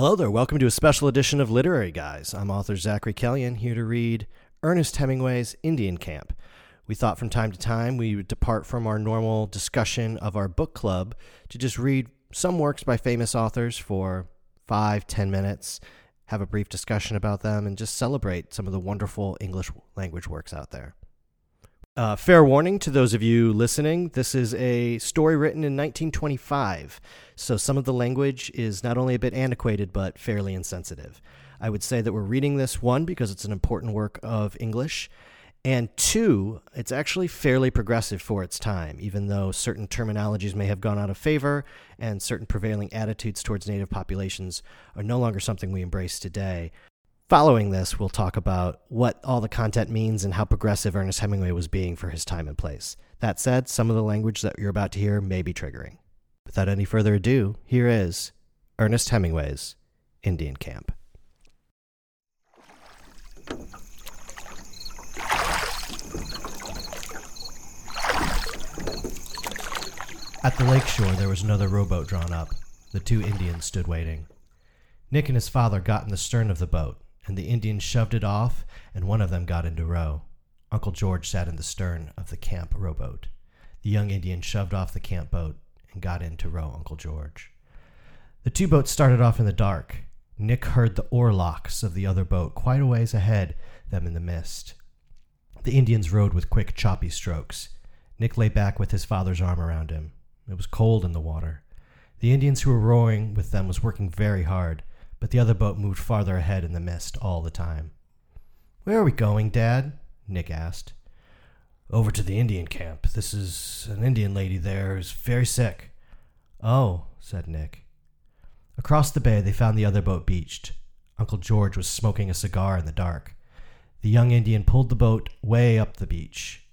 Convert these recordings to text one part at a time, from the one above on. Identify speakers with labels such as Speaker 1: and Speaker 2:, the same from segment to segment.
Speaker 1: Hello there. Welcome to a special edition of Literary Guys. I'm author Zachary Kellyan here to read Ernest Hemingway's Indian Camp. We thought from time to time we would depart from our normal discussion of our book club to just read some works by famous authors for five, ten minutes, have a brief discussion about them, and just celebrate some of the wonderful English language works out there. Uh, fair warning to those of you listening this is a story written in 1925, so some of the language is not only a bit antiquated but fairly insensitive. I would say that we're reading this one because it's an important work of English, and two, it's actually fairly progressive for its time, even though certain terminologies may have gone out of favor and certain prevailing attitudes towards native populations are no longer something we embrace today. Following this, we'll talk about what all the content means and how progressive Ernest Hemingway was being for his time and place. That said, some of the language that you're about to hear may be triggering. Without any further ado, here is Ernest Hemingway's Indian Camp. At the lake shore, there was another rowboat drawn up. The two Indians stood waiting. Nick and his father got in the stern of the boat, and the Indians shoved it off, and one of them got into row. Uncle George sat in the stern of the camp rowboat. The young Indian shoved off the camp boat and got in to row Uncle George. The two boats started off in the dark. Nick heard the oar locks of the other boat quite a ways ahead them in the mist. The Indians rowed with quick, choppy strokes. Nick lay back with his father's arm around him. It was cold in the water. The Indians who were rowing with them was working very hard but the other boat moved farther ahead in the mist all the time. Where are we going, Dad? Nick asked. Over to the Indian camp. This is an Indian lady there who's very sick. Oh, said Nick. Across the bay, they found the other boat beached. Uncle George was smoking a cigar in the dark. The young Indian pulled the boat way up the beach.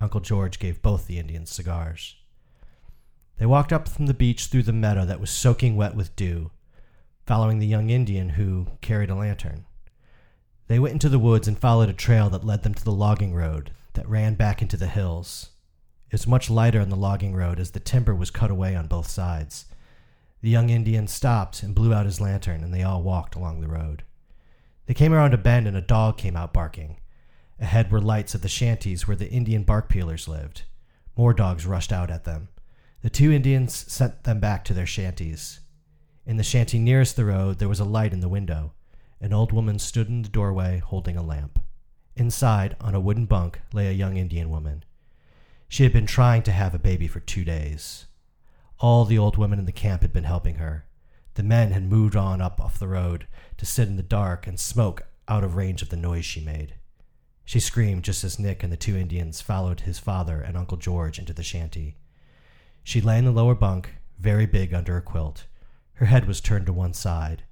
Speaker 1: Uncle George gave both the Indians cigars. They walked up from the beach through the meadow that was soaking wet with dew following the young Indian who carried a lantern. They went into the woods and followed a trail that led them to the logging road that ran back into the hills. It was much lighter on the logging road as the timber was cut away on both sides. The young Indian stopped and blew out his lantern, and they all walked along the road. They came around a bend, and a dog came out barking. Ahead were lights of the shanties where the Indian bark peelers lived. More dogs rushed out at them. The two Indians sent them back to their shanties. In the shanty nearest the road, there was a light in the window. An old woman stood in the doorway holding a lamp. Inside, on a wooden bunk, lay a young Indian woman. She had been trying to have a baby for two days. All the old women in the camp had been helping her. The men had moved on up off the road to sit in the dark and smoke out of range of the noise she made. She screamed just as Nick and the two Indians followed his father and Uncle George into the shanty. She lay in the lower bunk, very big under a quilt. Her head was turned to one side.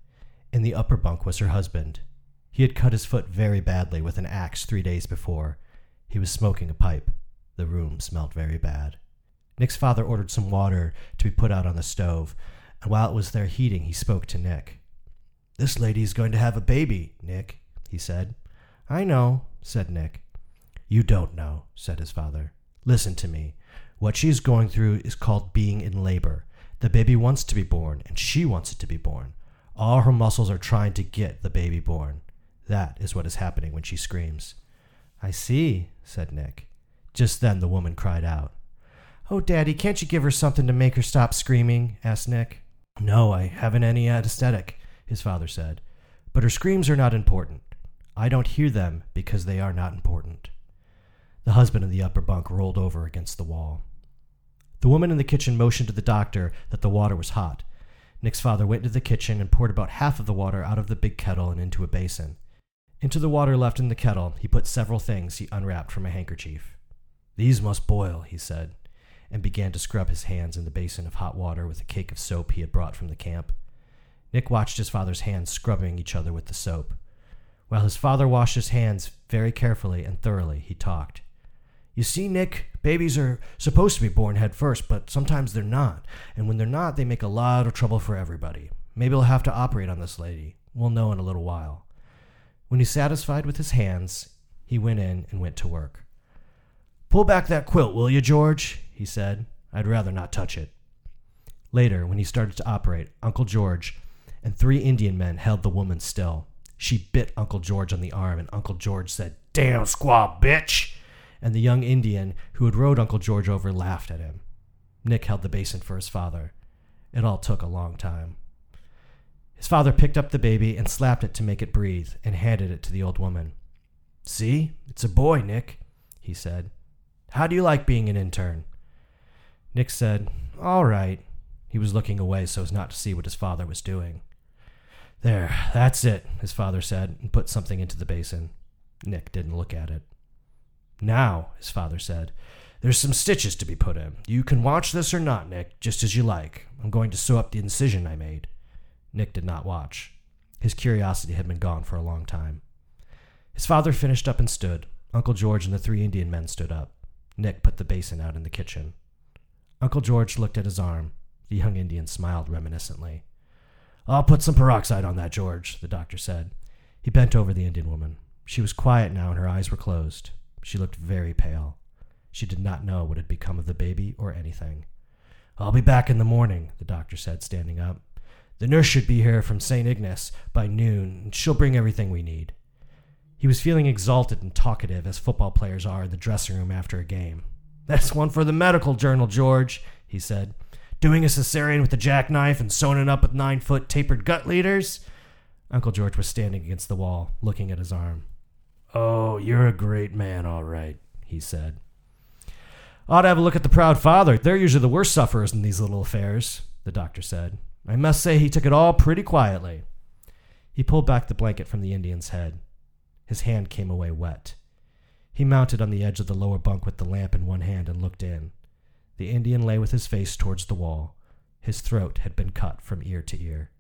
Speaker 1: In the upper bunk was her husband. He had cut his foot very badly with an axe three days before. He was smoking a pipe. The room smelled very bad. Nick's father ordered some water to be put out on the stove, and while it was there heating, he spoke to Nick. This lady is going to have a baby, Nick, he said. I know, said Nick. You don't know, said his father. Listen to me. What she is going through is called being in labor. The baby wants to be born, and she wants it to be born. All her muscles are trying to get the baby born. That is what is happening when she screams. I see, said Nick. Just then the woman cried out. Oh, Daddy, can't you give her something to make her stop screaming? asked Nick. No, I haven't any anesthetic, his father said. But her screams are not important. I don't hear them because they are not important. The husband in the upper bunk rolled over against the wall. The woman in the kitchen motioned to the doctor that the water was hot. Nick's father went into the kitchen and poured about half of the water out of the big kettle and into a basin. Into the water left in the kettle, he put several things he unwrapped from a handkerchief. These must boil, he said, and began to scrub his hands in the basin of hot water with a cake of soap he had brought from the camp. Nick watched his father's hands scrubbing each other with the soap. While his father washed his hands very carefully and thoroughly, he talked. You see, Nick, babies are supposed to be born head first, but sometimes they're not. And when they're not, they make a lot of trouble for everybody. Maybe we'll have to operate on this lady. We'll know in a little while. When he's satisfied with his hands, he went in and went to work. Pull back that quilt, will you, George? he said. I'd rather not touch it. Later, when he started to operate, Uncle George and three Indian men held the woman still. She bit Uncle George on the arm, and Uncle George said, Damn squaw bitch! And the young Indian who had rode Uncle George over laughed at him. Nick held the basin for his father. It all took a long time. His father picked up the baby and slapped it to make it breathe and handed it to the old woman. See, it's a boy, Nick, he said. How do you like being an intern? Nick said, All right. He was looking away so as not to see what his father was doing. There, that's it, his father said, and put something into the basin. Nick didn't look at it. Now, his father said, there's some stitches to be put in. You can watch this or not, Nick, just as you like. I'm going to sew up the incision I made. Nick did not watch. His curiosity had been gone for a long time. His father finished up and stood. Uncle George and the three Indian men stood up. Nick put the basin out in the kitchen. Uncle George looked at his arm. The young Indian smiled reminiscently. I'll put some peroxide on that, George, the doctor said. He bent over the Indian woman. She was quiet now and her eyes were closed. She looked very pale. She did not know what had become of the baby or anything. I'll be back in the morning, the doctor said, standing up. The nurse should be here from St. Ignace by noon, and she'll bring everything we need. He was feeling exalted and talkative as football players are in the dressing room after a game. That's one for the medical journal, George, he said. Doing a cesarean with a jackknife and sewing it up with nine foot tapered gut leaders? Uncle George was standing against the wall, looking at his arm. Oh, you're a great man, all right, he said. Ought to have a look at the proud father. They're usually the worst sufferers in these little affairs, the doctor said. I must say he took it all pretty quietly. He pulled back the blanket from the Indian's head. His hand came away wet. He mounted on the edge of the lower bunk with the lamp in one hand and looked in. The Indian lay with his face towards the wall. His throat had been cut from ear to ear.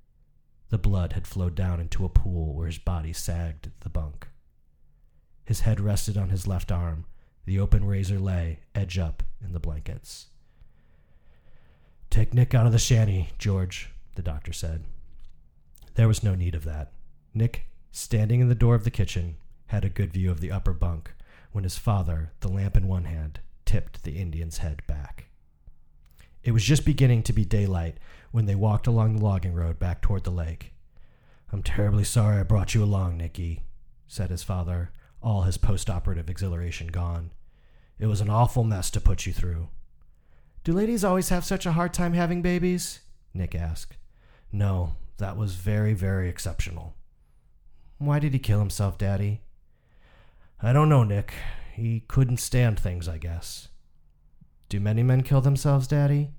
Speaker 1: The blood had flowed down into a pool where his body sagged the bunk. His head rested on his left arm, the open razor lay, edge up, in the blankets. Take Nick out of the shanty, George, the doctor said. There was no need of that. Nick, standing in the door of the kitchen, had a good view of the upper bunk when his father, the lamp in one hand, tipped the Indian's head back. It was just beginning to be daylight when they walked along the logging road back toward the lake. I'm terribly sorry I brought you along, Nicky, said his father, all his post operative exhilaration gone. It was an awful mess to put you through. Do ladies always have such a hard time having babies? Nick asked. No, that was very, very exceptional. Why did he kill himself, Daddy? I don't know, Nick. He couldn't stand things, I guess. Do many men kill themselves, Daddy?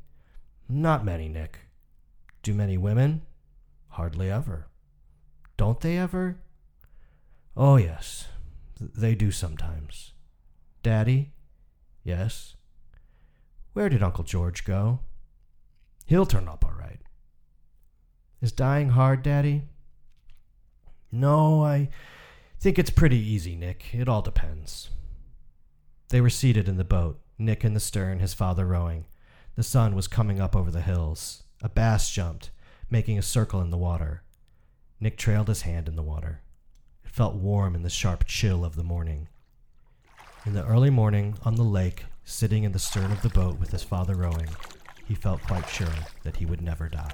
Speaker 1: Not many, Nick. Do many women? Hardly ever. Don't they ever? Oh, yes. They do sometimes. Daddy? Yes. Where did Uncle George go? He'll turn up all right. Is dying hard, Daddy? No, I think it's pretty easy, Nick. It all depends. They were seated in the boat, Nick in the stern, his father rowing. The sun was coming up over the hills. A bass jumped, making a circle in the water. Nick trailed his hand in the water felt warm in the sharp chill of the morning. In the early morning, on the lake, sitting in the stern of the boat with his father rowing, he felt quite sure that he would never die.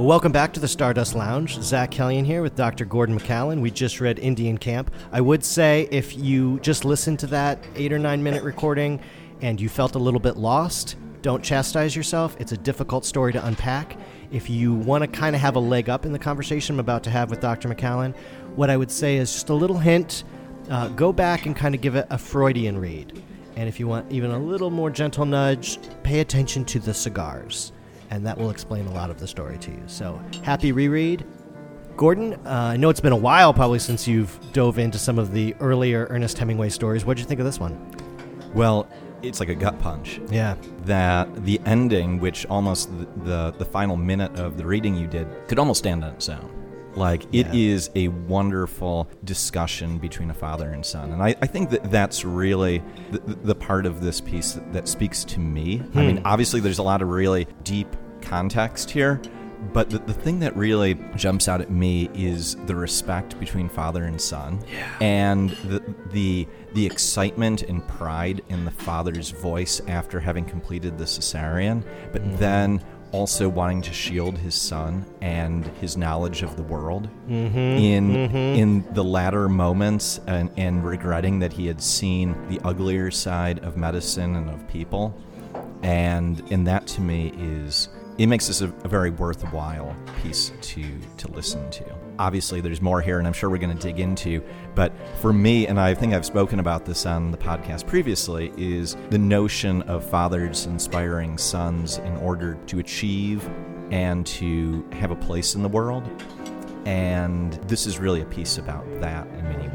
Speaker 1: Well, welcome back to the Stardust Lounge. Zach Kellion here with Dr. Gordon McCallan. We just read Indian Camp. I would say if you just listened to that eight or nine minute recording and you felt a little bit lost, don't chastise yourself. It's a difficult story to unpack. If you want to kind of have a leg up in the conversation I'm about to have with Dr. McCallan, what I would say is just a little hint uh, go back and kind of give it a Freudian read. And if you want even a little more gentle nudge, pay attention to the cigars and that will explain a lot of the story to you. So happy reread. Gordon, uh, I know it's been a while probably since you've dove into some of the earlier Ernest Hemingway stories. What did you think of this one?
Speaker 2: Well, it's like a gut punch.
Speaker 1: Yeah.
Speaker 2: That the ending, which almost the, the, the final minute of the reading you did, could almost stand on its own. Like it yeah. is a wonderful discussion between a father and son, and I, I think that that's really the, the, part of this piece that, that speaks to me. Hmm. I mean, hmm. obviously, there's a lot of really deep context here, But the, the thing that really jumps out at me is the respect between father and son,
Speaker 1: Yeah.
Speaker 2: and the the the excitement and pride in the father's voice after having completed the cesarean, but
Speaker 1: Mhm.
Speaker 2: then also wanting to shield his son and his knowledge of the world
Speaker 1: Mm-hmm.
Speaker 2: in in the latter moments and, and regretting that he had seen the uglier side of medicine and of people and and that to me is it makes this a, a very worthwhile piece to to listen to. Obviously there's more here and i'm sure we're going to dig into but for me and i think i've spoken about this on the podcast previously is the notion of fathers inspiring sons in order to achieve and to have a place in the world. And this is really a piece about that in many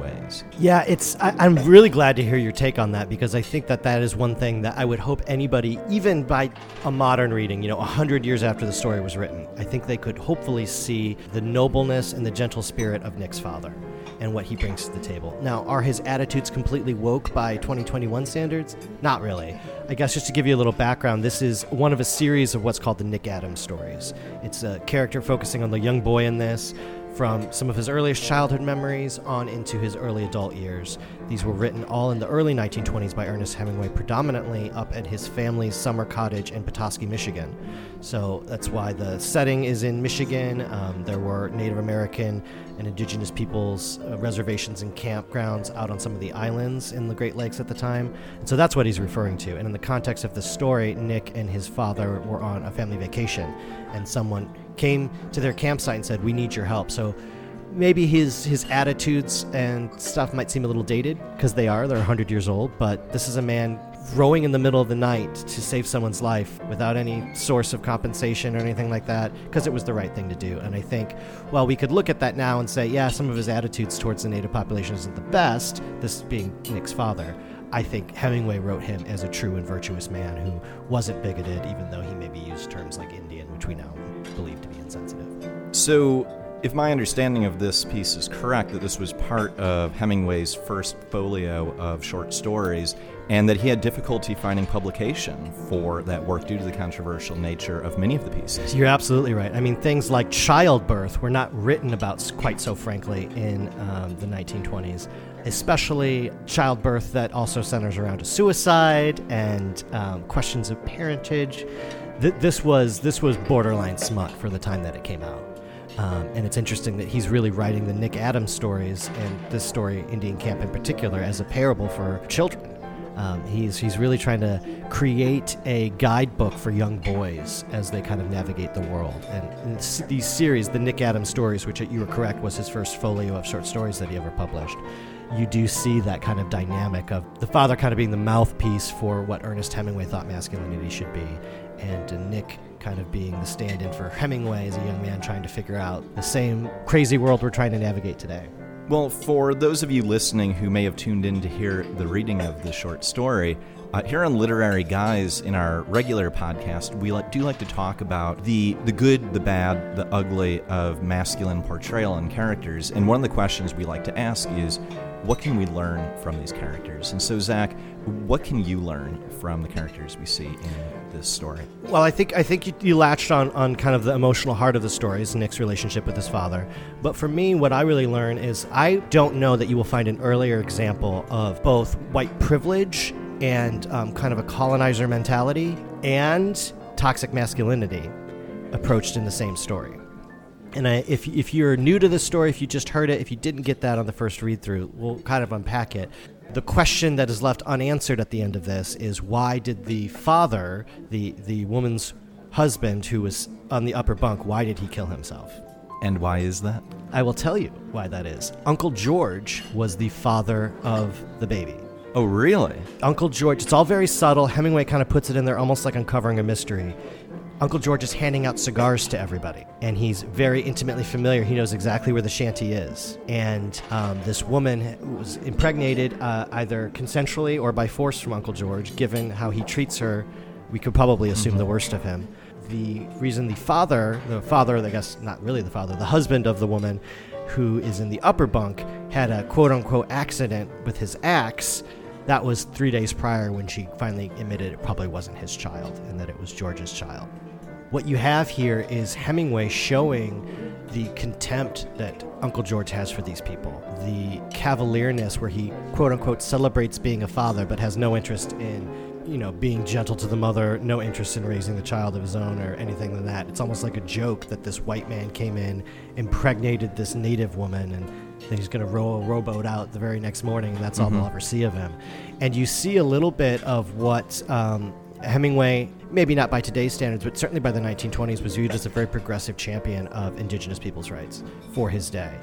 Speaker 1: Yeah, it's. I, I'm really glad to hear your take on that because I think that that is one thing that I would hope anybody, even by a modern reading, you know, hundred years after the story was written, I think they could hopefully see the nobleness and the gentle spirit of Nick's father and what he brings to the table. Now, are his attitudes completely woke by 2021 standards? Not really. I guess just to give you a little background, this is one of a series of what's called the Nick Adams stories. It's a character focusing on the young boy in this from some of his earliest childhood memories on into his early adult years. These were written all in the early 1920s by Ernest Hemingway, predominantly up at his family's summer cottage in Petoskey, Michigan. So that's why the setting is in Michigan. Um, there were Native American and indigenous peoples' uh, reservations and campgrounds out on some of the islands in the Great Lakes at the time. And so that's what he's referring to. And in the context of the story, Nick and his father were on a family vacation, and someone came to their campsite and said, "We need your help." So maybe his his attitudes and stuff might seem a little dated because they are they're 100 years old but this is a man rowing in the middle of the night to save someone's life without any source of compensation or anything like that because it was the right thing to do and i think well we could look at that now and say yeah some of his attitudes towards the native population isn't the best this being nick's father I think Hemingway wrote him as a true and virtuous man who wasn't bigoted, even though he maybe used terms like Indian, which we now believe to be insensitive.
Speaker 2: So, if my understanding of this piece is correct, that this was part of Hemingway's first folio of short stories, and that he had difficulty finding publication for that work due to the controversial nature of many of the pieces.
Speaker 1: You're absolutely right. I mean, things like childbirth were not written about quite so frankly in um, the 1920s, especially childbirth that also centers around a suicide and um, questions of parentage. Th- this was this was borderline smut for the time that it came out. Um, and it's interesting that he's really writing the Nick Adams stories and this story, Indian Camp in particular, as a parable for children. Um, he's he's really trying to create a guidebook for young boys as they kind of navigate the world. And s- these series, the Nick Adams stories, which you were correct was his first folio of short stories that he ever published, you do see that kind of dynamic of the father kind of being the mouthpiece for what Ernest Hemingway thought masculinity should be, and uh, Nick kind of being the stand-in for Hemingway as a young man trying to figure out the same crazy world we're trying to navigate today.
Speaker 2: Well, for those of you listening who may have tuned in to hear the reading of the short story, uh, here on Literary Guys, in our regular podcast, we like, do like to talk about the the good, the bad, the ugly of masculine portrayal and characters. And one of the questions we like to ask is, what can we learn from these characters? And so, Zach, what can you learn from the characters we see in this story?
Speaker 1: Well, I think I think you, you latched on on kind of the emotional heart of the story is Nick's relationship with his father. But for me, what I really learn is I don't know that you will find an earlier example of both white privilege and um, kind of a colonizer mentality and toxic masculinity approached in the same story. And I, if, if you're new to the story, if you just heard it, if you didn't get that on the first read through, we'll kind of unpack it. The question that is left unanswered at the end of this is why did the father, the, the woman's husband who was on the upper bunk, why did he kill himself?
Speaker 2: And why is that?
Speaker 1: I will tell you why that is. Uncle George was the father of the baby.
Speaker 2: Oh, really?
Speaker 1: Uncle George, it's all very subtle. Hemingway kind of puts it in there almost like uncovering a mystery. Uncle George is handing out cigars to everybody, and he's very intimately familiar. He knows exactly where the shanty is. And um, this woman was impregnated uh, either consensually or by force from Uncle George, given how he treats her. We could probably assume the worst of him. The reason the father, the father, I guess not really the father, the husband of the woman who is in the upper bunk, had a quote unquote accident with his axe that was three days prior when she finally admitted it probably wasn't his child and that it was George's child. What you have here is Hemingway showing the contempt that Uncle George has for these people, the cavalierness where he quote unquote celebrates being a father but has no interest in you know, being gentle to the mother, no interest in raising the child of his own or anything like that. It's almost like a joke that this white man came in, impregnated this native woman, and then he's going to row a rowboat out the very next morning, and that's all
Speaker 2: Mhm.
Speaker 1: they'll ever see of him. And you see a little bit of what um, Hemingway, maybe not by today's standards, but certainly by the 1920s, was viewed as a very progressive champion of indigenous people's rights for his day.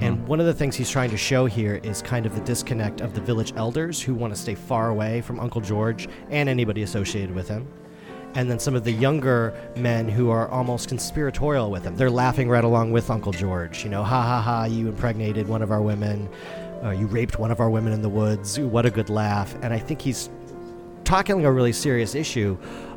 Speaker 1: And one of the things he's trying to show here is kind of the disconnect of the village elders who want to stay far away from Uncle George and anybody associated with him. And then some of the younger men who are almost conspiratorial with him. They're laughing right along with Uncle George. You know, ha ha ha, you impregnated one of our women. Uh, you raped one of our women in the woods. Ooh, what a good laugh. And I think he's talking like a really serious issue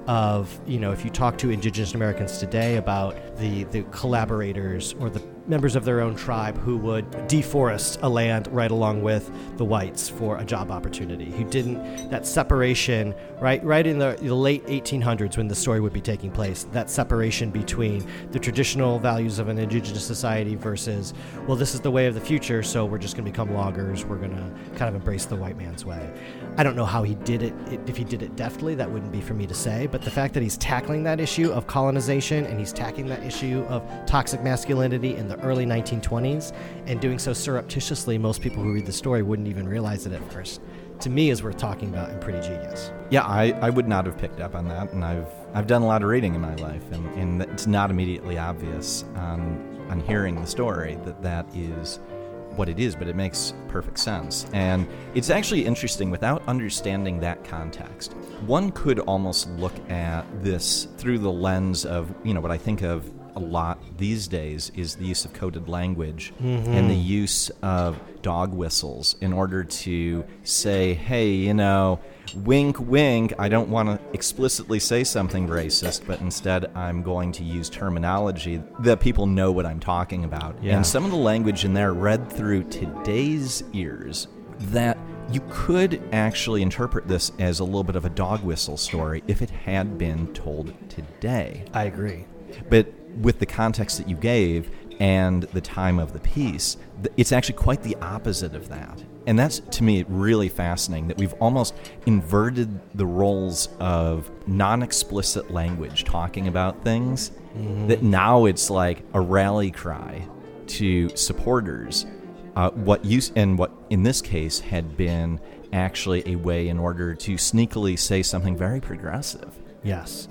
Speaker 1: of you know if you talk to indigenous americans today about the the collaborators or the members of their own tribe who would deforest a land right along with the whites for a job opportunity who didn't that separation right right in the, the late 1800s when the story would be taking place that separation between the traditional values of an indigenous society versus well this is the way of the future so we're just going to become loggers we're going to kind of embrace the white man's way I don't know how he did it. If he did it deftly, that wouldn't be for me to say. But the fact that he's tackling that issue of colonization and he's tackling that issue of toxic masculinity in the early 1920s and doing so surreptitiously, most people who read the story wouldn't even realize it at first. To me, is worth talking about and pretty genius.
Speaker 2: Yeah, I, I would not have picked up on that, and I've I've done a lot of reading in my life, and, and it's not immediately obvious on on hearing the story that that is what it is, but it makes perfect sense. And it's actually interesting without understanding that context. One could almost look at this through the lens of, you know, what I think of a lot these days is the use of coded language mm-hmm. and the use of dog whistles in order to say, hey, you know, wink, wink, I don't want to explicitly say something racist, but instead I'm going to use terminology that people know what I'm talking about.
Speaker 1: Yeah.
Speaker 2: And some of the language in there read through today's ears that you could actually interpret this as a little bit of a dog whistle story if it had been told today.
Speaker 1: I agree.
Speaker 2: But with the context that you gave and the time of the piece, it's actually quite the opposite of that. And that's, to me, really fascinating that we've almost inverted the roles of non explicit language talking about things, that now it's like a rally cry to supporters. Uh, what you and what in this case had been actually a way in order to sneakily say something very progressive.
Speaker 1: Yes.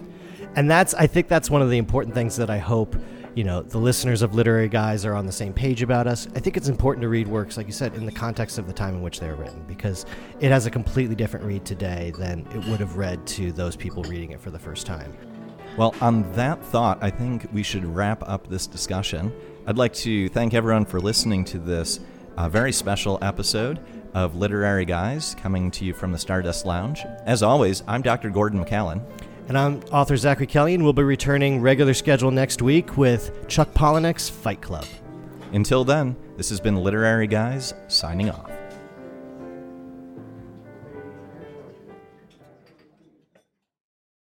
Speaker 1: And that's I think that's one of the important things that I hope, you know, the listeners of Literary Guys are on the same page about us. I think it's important to read works like you said in the context of the time in which they were written because it has a completely different read today than it would have read to those people reading it for the first time.
Speaker 2: Well, on that thought, I think we should wrap up this discussion. I'd like to thank everyone for listening to this uh, very special episode of Literary Guys coming to you from the Stardust Lounge. As always, I'm Dr. Gordon McCallan.
Speaker 1: And I'm author Zachary Kelly, and we'll be returning regular schedule next week with Chuck Palahniuk's Fight Club.
Speaker 2: Until then, this has been Literary Guys signing off.